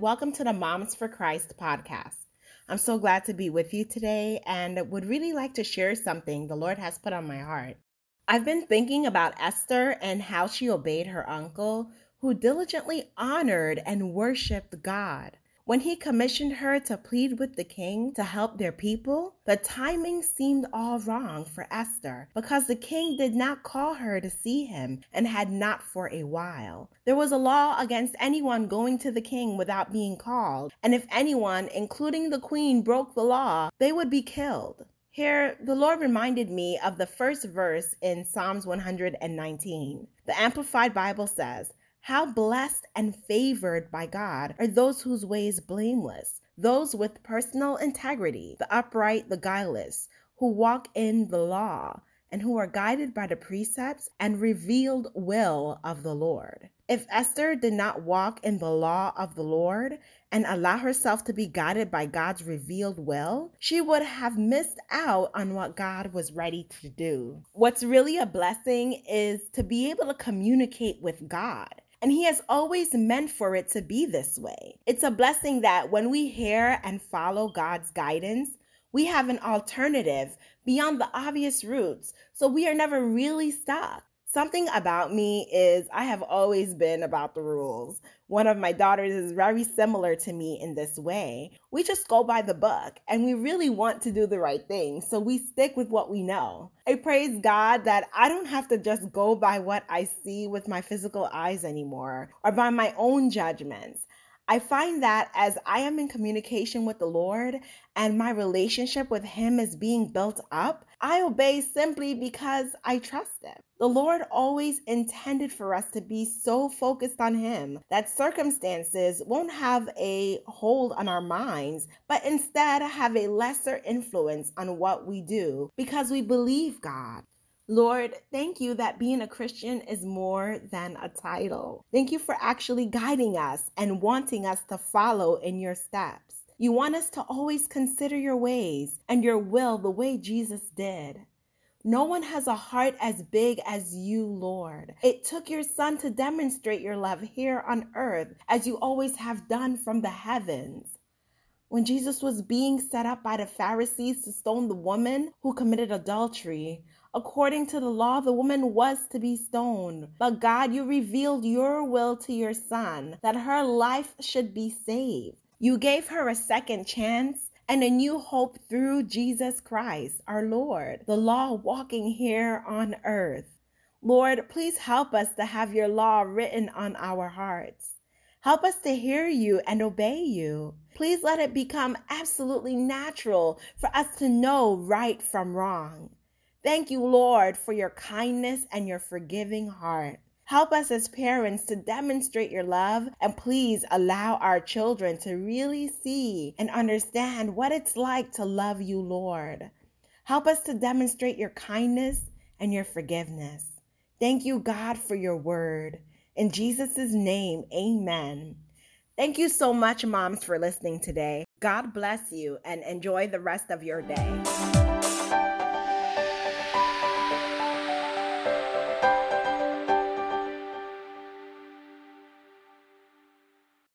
Welcome to the Moms for Christ podcast. I'm so glad to be with you today and would really like to share something the Lord has put on my heart. I've been thinking about Esther and how she obeyed her uncle, who diligently honored and worshiped God. When he commissioned her to plead with the king to help their people, the timing seemed all wrong for Esther because the king did not call her to see him and had not for a while. There was a law against anyone going to the king without being called, and if anyone, including the queen, broke the law, they would be killed. Here, the Lord reminded me of the first verse in Psalms 119. The Amplified Bible says, how blessed and favored by God are those whose ways blameless, those with personal integrity, the upright, the guileless, who walk in the law and who are guided by the precepts and revealed will of the Lord. If Esther did not walk in the law of the Lord and allow herself to be guided by God's revealed will, she would have missed out on what God was ready to do. What's really a blessing is to be able to communicate with God and He has always meant for it to be this way. It's a blessing that when we hear and follow God's guidance, we have an alternative beyond the obvious routes, so we are never really stuck. Something about me is I have always been about the rules. One of my daughters is very similar to me in this way. We just go by the book and we really want to do the right thing, so we stick with what we know. I praise God that I don't have to just go by what I see with my physical eyes anymore or by my own judgments. I find that as I am in communication with the Lord and my relationship with Him is being built up, I obey simply because I trust Him. The Lord always intended for us to be so focused on Him that circumstances won't have a hold on our minds, but instead have a lesser influence on what we do because we believe God. Lord, thank you that being a Christian is more than a title. Thank you for actually guiding us and wanting us to follow in your steps. You want us to always consider your ways and your will the way Jesus did. No one has a heart as big as you, Lord. It took your Son to demonstrate your love here on earth, as you always have done from the heavens. When Jesus was being set up by the Pharisees to stone the woman who committed adultery, According to the law, the woman was to be stoned. But God, you revealed your will to your son that her life should be saved. You gave her a second chance and a new hope through Jesus Christ, our Lord, the law walking here on earth. Lord, please help us to have your law written on our hearts. Help us to hear you and obey you. Please let it become absolutely natural for us to know right from wrong. Thank you, Lord, for your kindness and your forgiving heart. Help us as parents to demonstrate your love and please allow our children to really see and understand what it's like to love you, Lord. Help us to demonstrate your kindness and your forgiveness. Thank you, God, for your word. In Jesus' name, amen. Thank you so much, moms, for listening today. God bless you and enjoy the rest of your day.